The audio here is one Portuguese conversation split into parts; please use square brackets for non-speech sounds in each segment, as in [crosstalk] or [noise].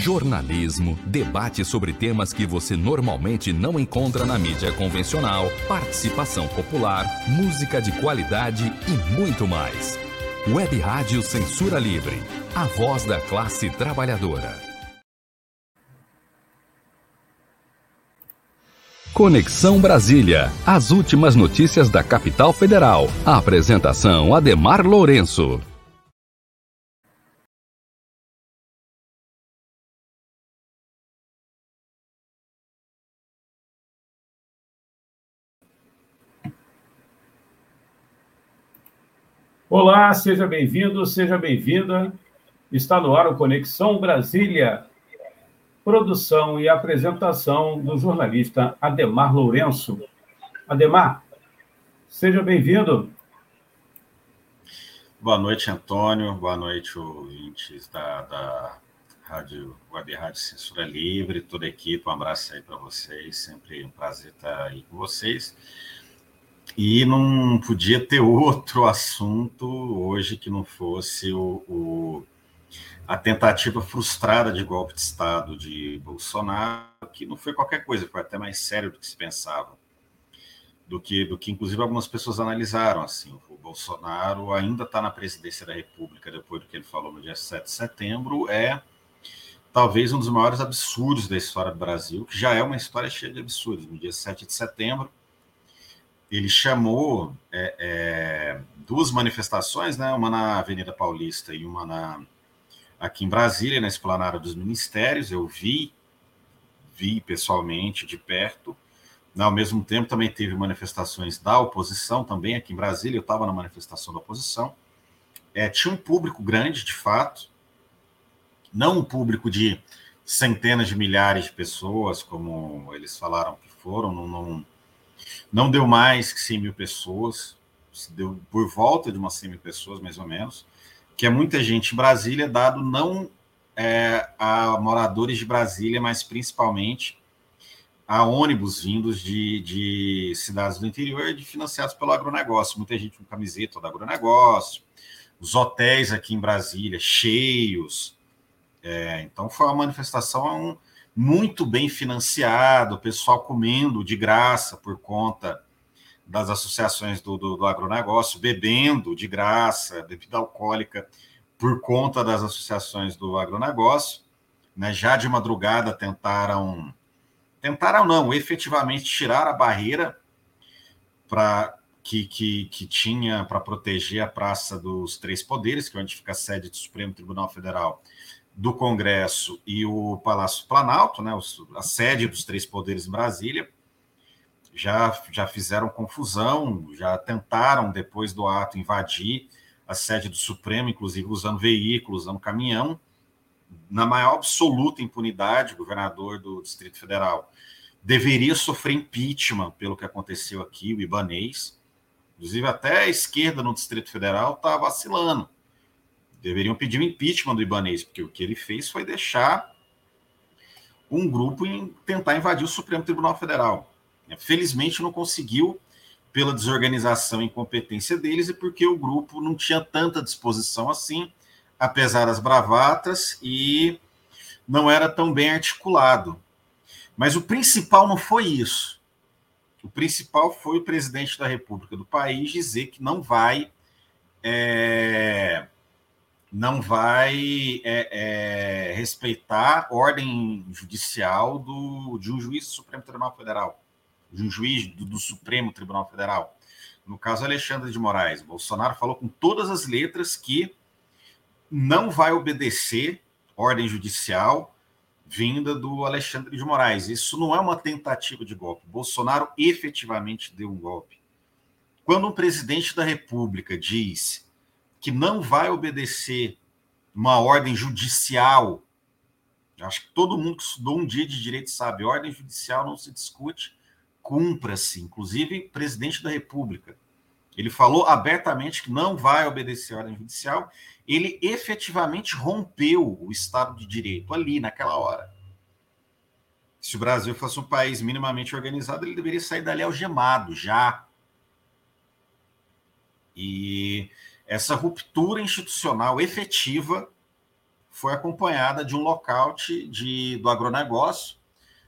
jornalismo, debate sobre temas que você normalmente não encontra na mídia convencional, participação popular, música de qualidade e muito mais. Web Rádio Censura Livre, a voz da classe trabalhadora. Conexão Brasília, as últimas notícias da capital federal. A apresentação Ademar Lourenço. Olá, seja bem-vindo, seja bem-vinda. Está no ar o Conexão Brasília. Produção e apresentação do jornalista Ademar Lourenço. Ademar, seja bem-vindo. Boa noite, Antônio. Boa noite, ouvintes da, da Rádio Web Rádio Censura Livre, toda a equipe. Um abraço aí para vocês. Sempre um prazer estar aí com vocês. E não podia ter outro [laughs] assunto hoje que não fosse o, o, a tentativa frustrada de golpe de Estado de Bolsonaro, que não foi qualquer coisa, foi até mais sério do que se pensava. Do que, do que inclusive algumas pessoas analisaram assim, o Bolsonaro ainda está na presidência da República depois do que ele falou no dia 7 de setembro, é talvez um dos maiores absurdos da história do Brasil, que já é uma história cheia de absurdos. No dia 7 de setembro, ele chamou é, é, duas manifestações, né, uma na Avenida Paulista e uma na, aqui em Brasília, na Esplanada dos Ministérios. Eu vi, vi pessoalmente, de perto. Ao mesmo tempo, também teve manifestações da oposição, também aqui em Brasília. Eu estava na manifestação da oposição. É, tinha um público grande, de fato, não um público de centenas de milhares de pessoas, como eles falaram que foram, não, não não deu mais que 100 mil pessoas, deu por volta de umas 100 mil pessoas, mais ou menos, que é muita gente em Brasília, dado não é, a moradores de Brasília, mas principalmente a ônibus vindos de, de cidades do interior de financiados pelo agronegócio. Muita gente com camiseta do agronegócio, os hotéis aqui em Brasília cheios. É, então foi uma manifestação muito bem financiado, o pessoal comendo de graça por conta das associações do, do, do agronegócio, bebendo de graça, bebida alcoólica por conta das associações do agronegócio. Né? Já de madrugada tentaram, tentaram não, efetivamente tirar a barreira para que, que, que tinha para proteger a Praça dos Três Poderes, que é onde fica a sede do Supremo Tribunal Federal do Congresso e o Palácio Planalto, né, a sede dos três poderes em Brasília, já, já fizeram confusão, já tentaram, depois do ato, invadir a sede do Supremo, inclusive usando veículos, usando caminhão, na maior absoluta impunidade, o governador do Distrito Federal deveria sofrer impeachment pelo que aconteceu aqui, o Ibanês. Inclusive, até a esquerda no Distrito Federal está vacilando deveriam pedir o impeachment do Ibanês, porque o que ele fez foi deixar um grupo em tentar invadir o Supremo Tribunal Federal. Felizmente não conseguiu pela desorganização e incompetência deles e porque o grupo não tinha tanta disposição assim, apesar das bravatas e não era tão bem articulado. Mas o principal não foi isso. O principal foi o presidente da República do país dizer que não vai é, não vai é, é, respeitar ordem judicial do, de um juiz do Supremo Tribunal Federal, de um juiz do, do Supremo Tribunal Federal. No caso, Alexandre de Moraes. Bolsonaro falou com todas as letras que não vai obedecer ordem judicial vinda do Alexandre de Moraes. Isso não é uma tentativa de golpe. Bolsonaro efetivamente deu um golpe. Quando um presidente da República diz que não vai obedecer uma ordem judicial. Acho que todo mundo que estudou um dia de direito sabe, ordem judicial não se discute, cumpra-se, inclusive presidente da República. Ele falou abertamente que não vai obedecer a ordem judicial. Ele efetivamente rompeu o Estado de Direito ali, naquela hora. Se o Brasil fosse um país minimamente organizado, ele deveria sair dali algemado já. E essa ruptura institucional efetiva foi acompanhada de um lockout de, do agronegócio,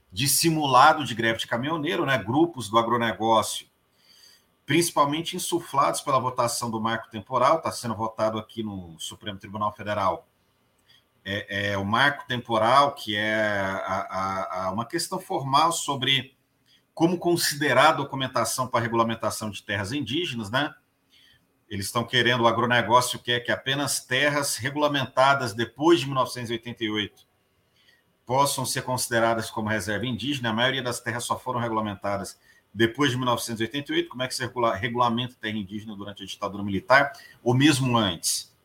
de simulado de greve de caminhoneiro, né? grupos do agronegócio, principalmente insuflados pela votação do marco temporal, está sendo votado aqui no Supremo Tribunal Federal. É, é o marco temporal, que é a, a, a uma questão formal sobre como considerar a documentação para regulamentação de terras indígenas, né? Eles estão querendo, o agronegócio quer que apenas terras regulamentadas depois de 1988 possam ser consideradas como reserva indígena. A maioria das terras só foram regulamentadas depois de 1988. Como é que se regula, regulamenta terra indígena durante a ditadura militar, ou mesmo antes?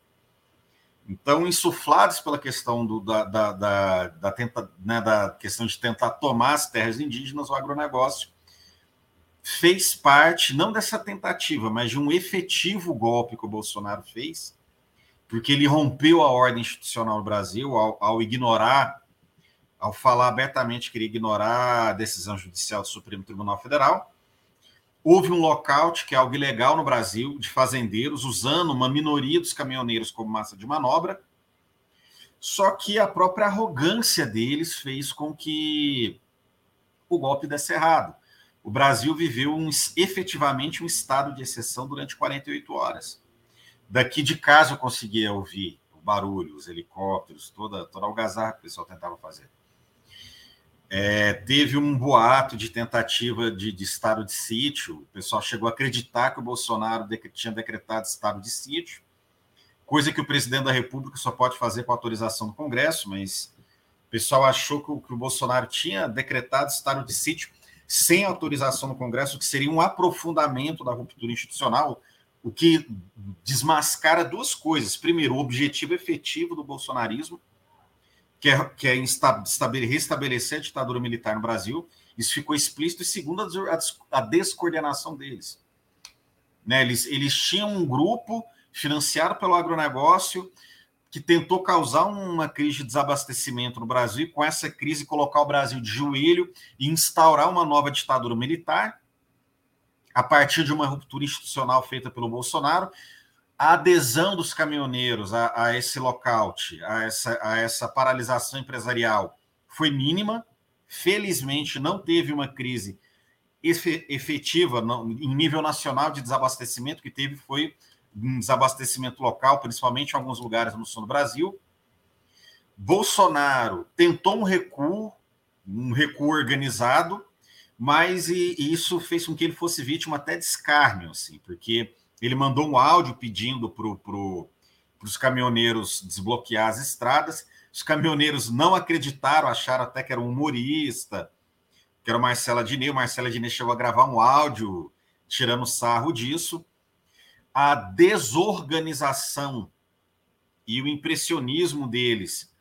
Então, insuflados pela questão do, da, da, da, da, tenta, né, da questão de tentar tomar as terras indígenas, o agronegócio fez parte, não dessa tentativa, mas de um efetivo golpe que o Bolsonaro fez, porque ele rompeu a ordem institucional no Brasil ao, ao ignorar, ao falar abertamente que iria ignorar a decisão judicial do Supremo Tribunal Federal. Houve um lockout, que é algo ilegal no Brasil, de fazendeiros, usando uma minoria dos caminhoneiros como massa de manobra. Só que a própria arrogância deles fez com que o golpe desse errado o Brasil viveu um, efetivamente um estado de exceção durante 48 horas. Daqui de casa eu conseguia ouvir o barulho, os helicópteros, toda, toda a algazarra que o pessoal tentava fazer. É, teve um boato de tentativa de, de, estado de sítio. O pessoal chegou a acreditar que o Bolsonaro tinha decretado estado de sítio, coisa que o presidente da República só pode fazer com autorização do Congresso, mas o pessoal achou que o, que o Bolsonaro tinha decretado estado de sítio sem autorização no Congresso, que seria um aprofundamento da ruptura institucional, o que desmascara duas coisas. Primeiro, o objetivo efetivo do bolsonarismo, que é, que é restabelecer a ditadura militar no Brasil. Isso ficou explícito. E segundo, a descoordenação deles. Né, eles, eles tinham um grupo financiado pelo agronegócio que tentou causar uma crise de desabastecimento no Brasil e com essa crise colocar o Brasil de joelho e instaurar uma nova ditadura militar a partir de uma ruptura institucional feita pelo Bolsonaro. A adesão dos caminhoneiros a, a esse lockout, a essa, a essa paralisação empresarial foi mínima. Felizmente, não teve uma crise efetiva em nível nacional de desabastecimento, que teve foi desabastecimento local, principalmente em alguns lugares no sul do Brasil. Bolsonaro tentou um recuo, um recuo organizado, mas e, e isso fez com que ele fosse vítima até de escárnio, assim, porque ele mandou um áudio pedindo para pro, os caminhoneiros desbloquear as estradas. Os caminhoneiros não acreditaram, acharam até que era um humorista, que era o Marcelo Adnet. O Marcelo Adnet chegou a gravar um áudio tirando sarro disso a desorganização e o impressionismo deles,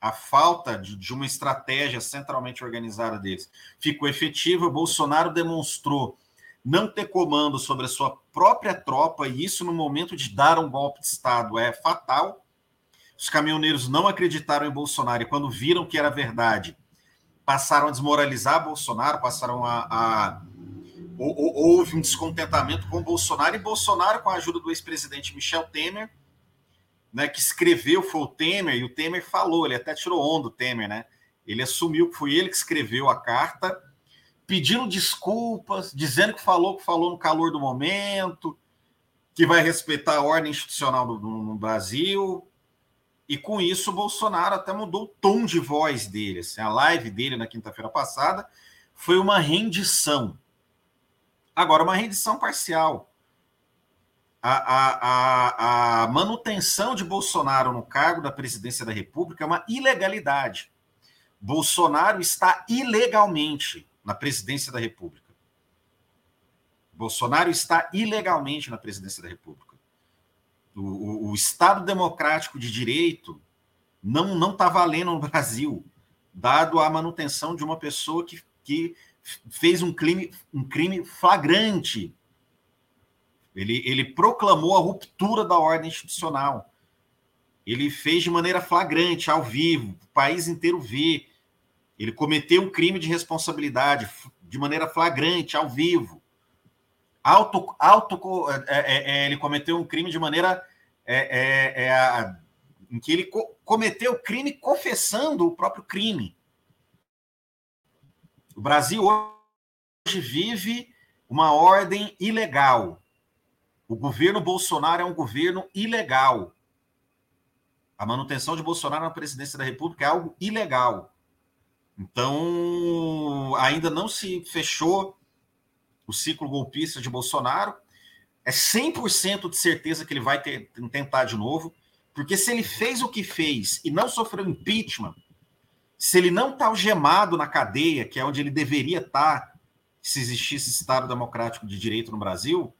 a falta de, de, uma estratégia centralmente organizada deles, ficou efetiva. Bolsonaro demonstrou não ter comando sobre a sua própria tropa, e isso no momento de dar um golpe de Estado é fatal. Os caminhoneiros não acreditaram em Bolsonaro e, quando viram que era verdade, passaram a desmoralizar Bolsonaro, passaram a, a houve um descontentamento com Bolsonaro e Bolsonaro, com a ajuda do ex-presidente Michel Temer, né, que escreveu, foi o Temer, e o Temer falou, ele até tirou onda do Temer, né? Ele assumiu que foi ele que escreveu a carta, pedindo desculpas, dizendo que falou que falou no calor do momento, que vai respeitar a ordem institucional do, no Brasil. E com isso, o Bolsonaro até mudou o tom de voz dele. Assim, a live dele na quinta-feira passada foi uma rendição Agora, uma rendição parcial. A, a, a, a, manutenção de Bolsonaro no cargo da presidência da República é uma ilegalidade. Bolsonaro está ilegalmente na presidência da República. Bolsonaro está ilegalmente na presidência da República. O, o, o Estado democrático de direito não está valendo no Brasil, dado a manutenção de uma pessoa que, que fez um crime, um crime flagrante. Ele, ele proclamou a ruptura da ordem institucional. Ele fez de maneira flagrante, ao vivo, o país inteiro vê. Ele cometeu um crime de responsabilidade de maneira flagrante, ao vivo. Auto, auto, é, é, é, ele cometeu um crime de maneira é, é, é em que ele co cometeu crime confessando o próprio crime. O Brasil hoje vive uma ordem ilegal. O governo Bolsonaro é um governo ilegal. A manutenção de Bolsonaro na presidência da República é algo ilegal. Então, ainda não se fechou o ciclo golpista de Bolsonaro. É 100% de certeza que ele vai ter, tentar de novo, porque se ele fez o que fez e não sofreu impeachment, se ele não está algemado na cadeia, que é onde ele deveria estar, tá, se existisse Estado democrático de direito no Brasil,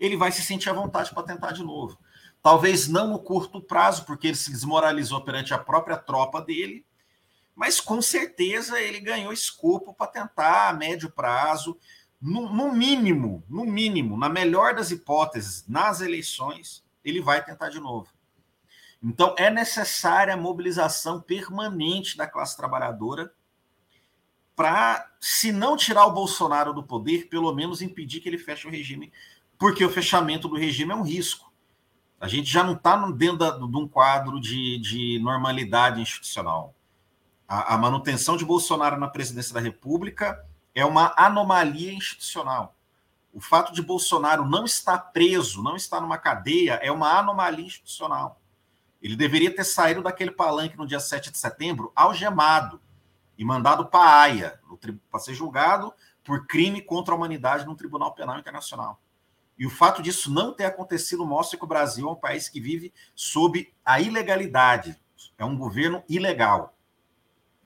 ele vai se sentir à vontade para tentar de novo. Talvez não no curto prazo, porque ele se desmoralizou perante a própria tropa dele, mas com certeza ele ganhou escopo para tentar a médio prazo, no, no, mínimo, no mínimo, na melhor das hipóteses, nas eleições, ele vai tentar de novo. Então é necessária a mobilização permanente da classe trabalhadora para, se não tirar o Bolsonaro do poder, pelo menos impedir que ele feche o regime, porque o fechamento do regime é um risco. A gente já não está dentro da, de um quadro de, de normalidade institucional. A, a, manutenção de Bolsonaro na presidência da República é uma anomalia institucional. O fato de Bolsonaro não estar preso, não estar numa cadeia, é uma anomalia institucional. Ele deveria ter saído daquele palanque no dia 7 de setembro algemado e mandado para a Haia, para ser julgado por crime contra a humanidade no Tribunal Penal Internacional. E o fato disso não ter acontecido mostra que o Brasil é um país que vive sob a ilegalidade. É um governo ilegal.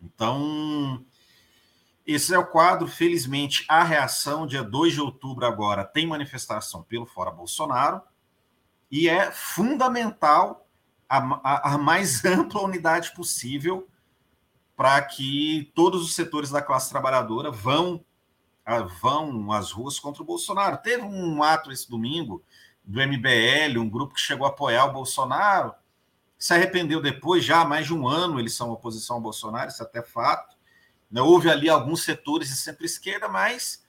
Então, esse é o quadro. Felizmente, a reação, dia 2 de outubro, agora, tem manifestação pelo Fora Bolsonaro. E é fundamental a, a, mais [laughs] ampla unidade possível para que todos os setores da classe trabalhadora vão vão às ruas contra o Bolsonaro. Teve um ato esse domingo do MBL, um grupo que chegou a apoiar o Bolsonaro, se arrependeu depois, já há mais de um ano eles são oposição ao Bolsonaro, isso é até fato. Né? Houve ali alguns setores de centro-esquerda, mas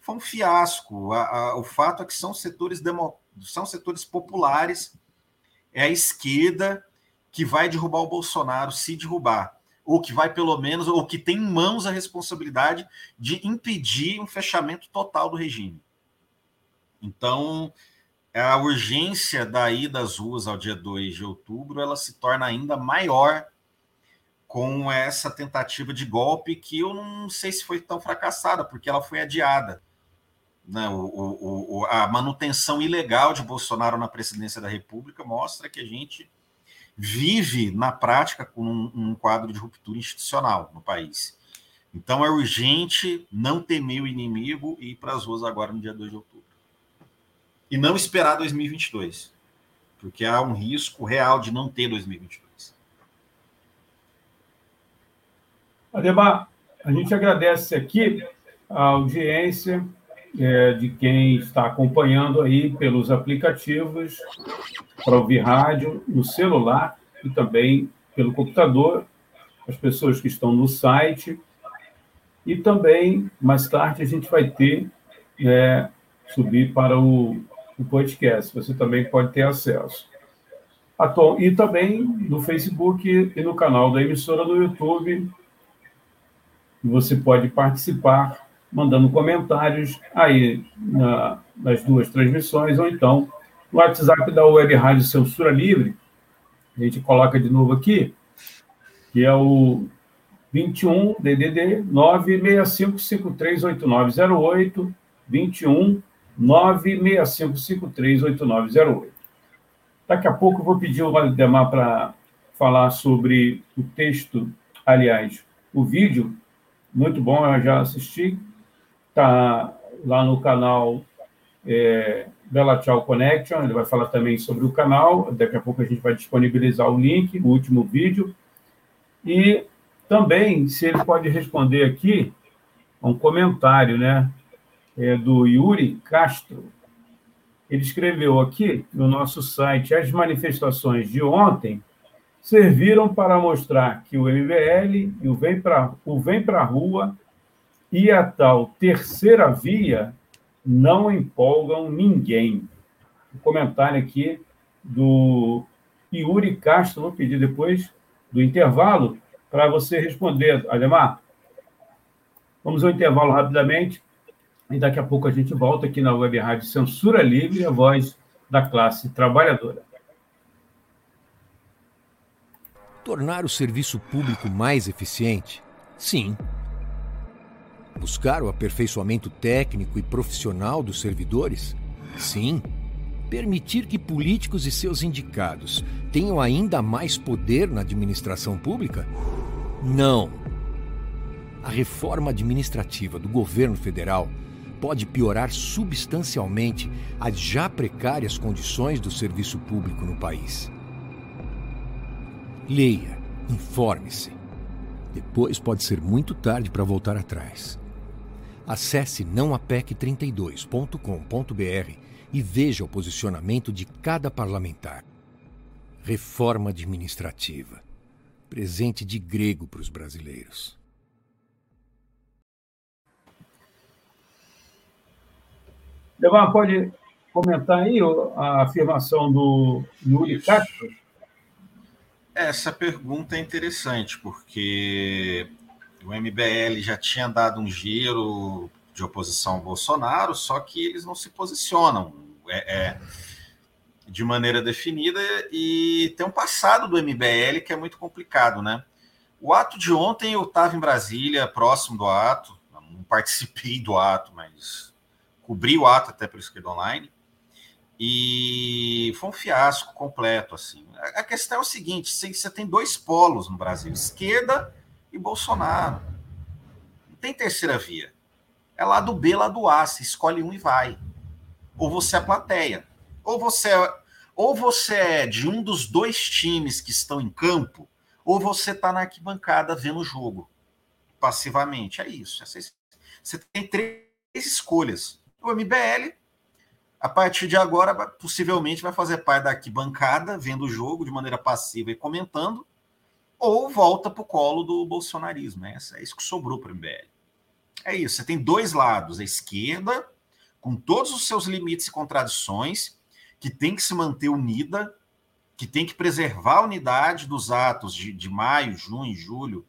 foi um fiasco. O fato é que são setores, demo, são setores populares, é a esquerda que vai derrubar o Bolsonaro, se derrubar ou que vai pelo menos, ou que tem em mãos a responsabilidade de impedir um fechamento total do regime. Então, a urgência da ida às ruas ao dia 2 de outubro, ela se torna ainda maior com essa tentativa de golpe que eu não sei se foi tão fracassada, porque ela foi adiada. Né? O, o, o, a manutenção ilegal de Bolsonaro na presidência da República mostra que a gente vive na prática com um, um quadro de ruptura institucional no país. Então é urgente não temer o inimigo e ir para as ruas agora no dia 2 de outubro. E não esperar 2022, porque há um risco real de não ter 2022. Ademar, a gente agradece aqui a audiência é, de quem está acompanhando aí pelos aplicativos para ouvir rádio no celular e também pelo computador, as pessoas que estão no site. E também, mais tarde, a gente vai ter, é, subir para o, o podcast. Você também pode ter acesso. E também no Facebook e no canal da emissora no YouTube. Você pode participar mandando comentários aí na, nas duas transmissões, ou então no WhatsApp da Web Rádio Censura Livre, a gente coloca de novo aqui, que é o 21 DDD 965538908, 21 965538908. Daqui a pouco eu vou pedir o Valdemar para falar sobre o texto, aliás, o vídeo, muito bom, eu já assisti, está lá no canal é, Bela Tchau Connection, ele vai falar também sobre o canal, daqui a pouco a gente vai disponibilizar o link, o último vídeo, e também, se ele pode responder aqui, um comentário, né, é, do Yuri Castro, ele escreveu aqui no nosso site, as manifestações de ontem serviram para mostrar que o MBL e o Vem para o Vem a Rua e a tal terceira via não empolgam ninguém. O comentário aqui do Yuri Castro. Vou pedir depois do intervalo para você responder, Ademar. Vamos ao intervalo rapidamente e daqui a pouco a gente volta aqui na Web Rádio Censura Livre, a voz da classe trabalhadora. Tornar o serviço público mais eficiente? Sim. Buscar o aperfeiçoamento técnico e profissional dos servidores? Sim. Permitir que políticos e seus indicados tenham ainda mais poder na administração pública? Não. A reforma administrativa do governo federal pode piorar substancialmente as já precárias condições do serviço público no país. Leia, informe-se. Depois pode ser muito tarde para voltar atrás. Acesse nãoapec32.com.br e veja o posicionamento de cada parlamentar. Reforma administrativa. Presente de grego para os brasileiros. Levan, pode comentar aí a afirmação do Yuri Castro? Essa pergunta é interessante, porque o MBL já tinha dado um giro de oposição ao Bolsonaro, só que eles não se posicionam é, é, de maneira definida e tem um passado do MBL que é muito complicado, né? O ato de ontem eu estava em Brasília, próximo do ato, não participei do ato, mas cobri o ato até pelo Esquerda Online. E foi um fiasco completo, assim. A questão é o seguinte: você tem dois polos no Brasil, esquerda e Bolsonaro. Não tem terceira via. É lá do B, lá do A. Você escolhe um e vai. Ou você é a plateia. Ou você é, ou você é de um dos dois times que estão em campo, ou você está na arquibancada vendo o jogo passivamente. É isso. Você tem três escolhas. O MBL a partir de agora, possivelmente vai fazer parte da arquibancada, vendo o jogo de maneira passiva e comentando, ou volta para o colo do bolsonarismo. É, é isso que sobrou para o MBL. É isso. Você tem dois lados: a esquerda, com todos os seus limites e contradições, que tem que se manter unida, que tem que preservar a unidade dos atos de, de maio, junho, julho,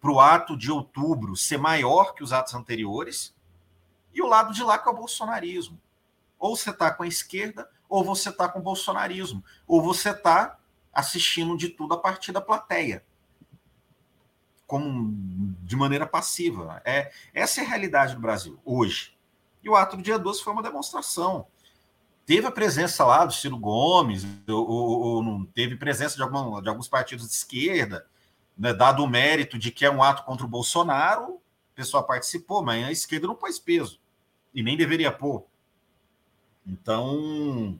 para o ato de outubro ser maior que os atos anteriores, e o lado de lá que é o bolsonarismo ou você está com a esquerda, ou você está com o bolsonarismo, ou você está assistindo de tudo a partir da plateia, como de maneira passiva. É essa é a realidade do Brasil hoje. E o ato do dia 12 foi uma demonstração. Teve a presença lá do Ciro Gomes, ou, não teve presença de, algum, de alguns partidos de esquerda, né, dado o mérito de que é um ato contra o Bolsonaro, o pessoal participou, mas a esquerda não pôs peso. E nem deveria pôr. Então,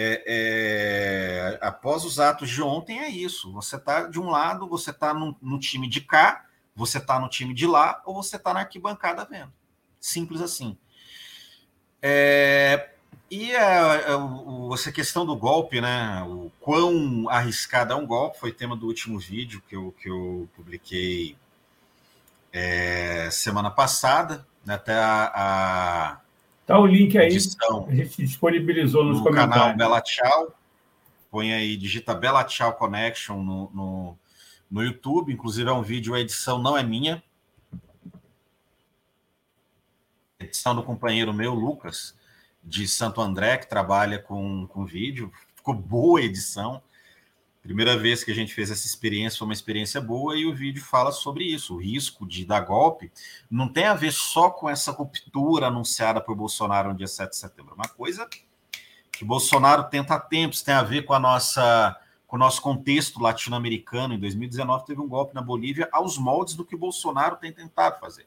é, é, após os atos de ontem, é isso. Você está de um lado, você está no, no, time de cá, você está no time de lá, ou você está na arquibancada vendo. Simples assim. É, e a, a, essa questão do golpe, né? O quão arriscado é um golpe, foi tema do último vídeo que eu, que eu publiquei é, semana passada. Né, até a, a Tá o link aí, edição, a gente disponibilizou nos no comentários. canal Bela Tchau, põe aí, digita Bela Tchau Connection no, no, no YouTube, inclusive é um vídeo, a edição não é minha, edição do companheiro meu, Lucas, de Santo André, que trabalha com, com vídeo, ficou boa a edição, Primeira vez que a gente fez essa experiência foi uma experiência boa e o vídeo fala sobre isso. O risco de dar golpe não tem a ver só com essa ruptura anunciada por Bolsonaro no dia 7 de setembro. Uma coisa que Bolsonaro tenta há tempos tem a ver com a nossa com o nosso contexto latino-americano. Em 2019 teve um golpe na Bolívia aos moldes do que Bolsonaro tem tentado fazer.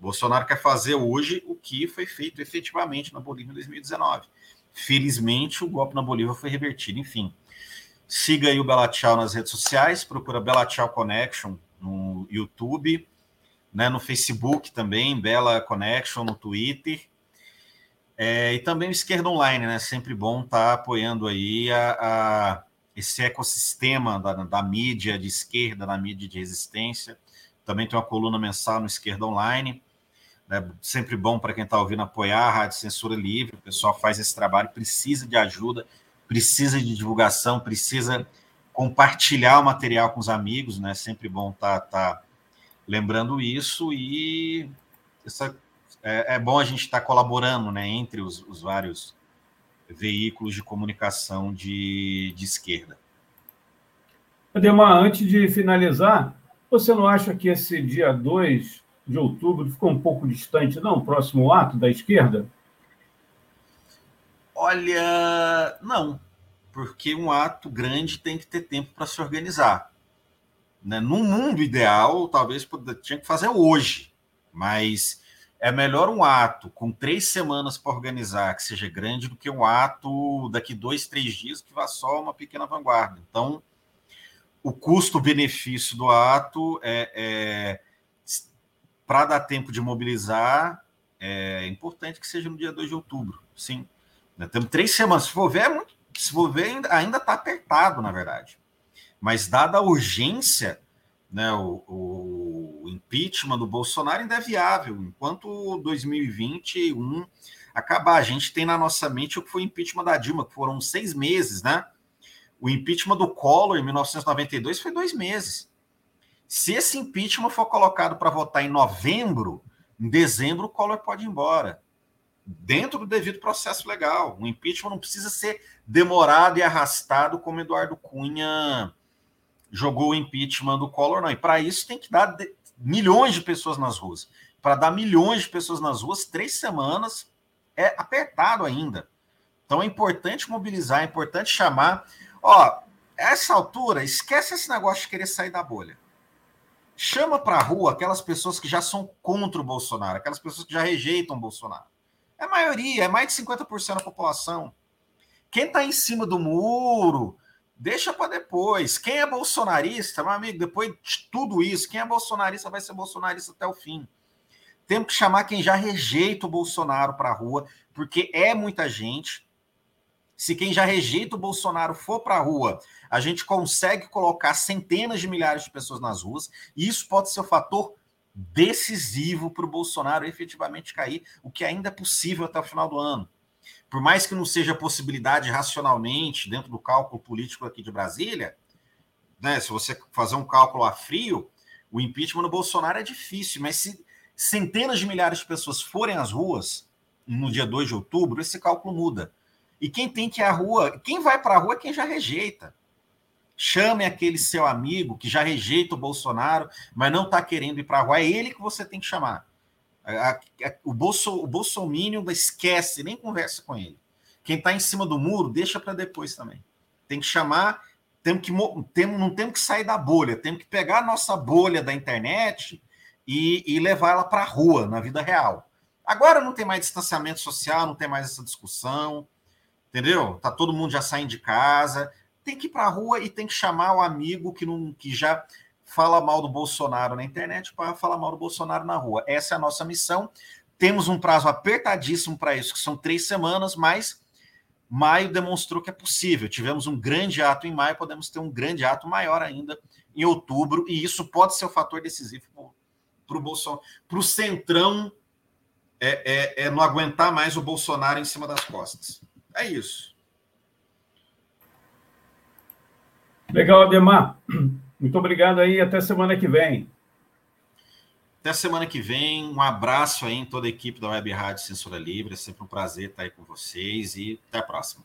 Bolsonaro quer fazer hoje o que foi feito efetivamente na Bolívia em 2019. Felizmente, o golpe na Bolívia foi revertido. Enfim, Siga aí o Bela Tchau nas redes sociais, procura Bela Tchau Connection no YouTube, né, no Facebook também, Bela Connection, no Twitter. É, e também o Esquerda Online, né? Sempre bom estar tá apoiando aí a, a, esse ecossistema da, da mídia de esquerda, da mídia de resistência. Também tem uma coluna mensal no Esquerda Online. É sempre bom para quem está ouvindo apoiar a Rádio Censura Livre. O pessoal faz esse trabalho, precisa de ajuda precisa de divulgação, precisa compartilhar o material com os amigos, né? Sempre bom estar tá, tá lembrando isso e essa, é, é, bom a gente estar tá colaborando, né? Entre os, os vários veículos de comunicação de, de esquerda. Ademar, antes de finalizar, você não acha que esse dia 2 de outubro ficou um pouco distante, não? Próximo ato da esquerda? Olha, não, porque um ato grande tem que ter tempo para se organizar. Né? No mundo ideal, talvez tinha que fazer hoje, mas é melhor um ato com três semanas para organizar que seja grande do que um ato daqui dois, três dias que vá só uma pequena vanguarda. Então, o custo-benefício do ato é, é para dar tempo de mobilizar, é importante que seja no dia 2 de outubro, sim. Né? Temos três semanas. Se for ver, é se for ver ainda está apertado, na verdade. Mas, dada a urgência, né, o, o, impeachment do Bolsonaro ainda é viável. Enquanto 2021 acabar, a gente tem na nossa mente o que foi o impeachment da Dilma, que foram seis meses, né? O impeachment do Collor, em 1992, foi dois meses. Se esse impeachment for colocado para votar em novembro, em dezembro o Collor pode ir embora. Dentro do devido processo legal. O impeachment não precisa ser demorado e arrastado como Eduardo Cunha jogou o impeachment do Collor, não. E para isso tem que dar milhões de pessoas nas ruas. Para dar milhões de pessoas nas ruas, três semanas é apertado ainda. Então é importante mobilizar, é importante chamar. Ó, essa altura, esquece esse negócio de querer sair da bolha. Chama para a rua aquelas pessoas que já são contra o Bolsonaro, aquelas pessoas que já rejeitam o Bolsonaro. É maioria, é mais de 50% da população. Quem está em cima do muro, deixa para depois. Quem é bolsonarista, meu amigo, depois de tudo isso, quem é bolsonarista vai ser bolsonarista até o fim. Temos que chamar quem já rejeita o Bolsonaro para a rua, porque é muita gente. Se quem já rejeita o Bolsonaro for para a rua, a gente consegue colocar centenas de milhares de pessoas nas ruas, e isso pode ser o um fator decisivo para o Bolsonaro efetivamente cair, o que ainda é possível até o final do ano. Por mais que não seja possibilidade racionalmente, dentro do cálculo político aqui de Brasília, né, se você fazer um cálculo a frio, o impeachment do Bolsonaro é difícil, mas se centenas de milhares de pessoas forem às ruas no dia 2 de outubro, esse cálculo muda. E quem tem que ir à rua, quem vai para a rua é quem já rejeita. Chame aquele seu amigo que já rejeita o Bolsonaro, mas não está querendo ir para a rua. É ele que você tem que chamar. o, Bolso, o Bolsonaro esquece, nem conversa com ele. Quem está em cima do muro, deixa para depois também. Tem que chamar, temos que, tem, não temos que sair da bolha, temos que pegar a nossa bolha da internet e, e levar ela para a rua, na vida real. Agora não tem mais distanciamento social, não tem mais essa discussão, entendeu? Tá todo mundo já saindo de casa, tem que ir para a rua e tem que chamar o amigo que, não, que já fala mal do Bolsonaro na internet para falar mal do Bolsonaro na rua. Essa é a nossa missão. Temos um prazo apertadíssimo para isso, que são três semanas, mas maio demonstrou que é possível. Tivemos um grande ato em maio, podemos ter um grande ato maior ainda em outubro, e isso pode ser o fator decisivo para o Bolsonaro, para o Centrão é, é, é não aguentar mais o Bolsonaro em cima das costas. É isso. Legal, Ademar. [clears throat] Muito obrigado aí. Até semana que vem. Até semana que vem. Um abraço aí em toda a equipe da Web Rádio Censura Livre. É sempre um prazer estar aí com vocês e até a próxima.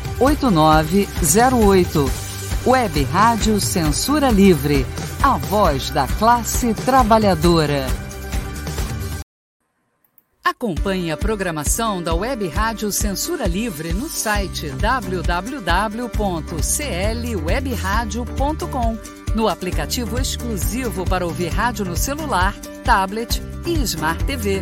8908. Web Rádio Censura Livre, a voz da classe trabalhadora. Acompanhe a programação da Web Rádio Censura Livre no site www.clwebradio.com, no aplicativo exclusivo para ouvir rádio no celular, tablet e Smart TV.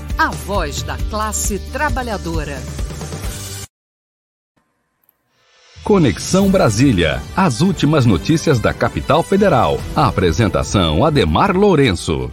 a voz da classe trabalhadora. Conexão Brasília. As últimas notícias da capital federal. A apresentação Ademar Lourenço.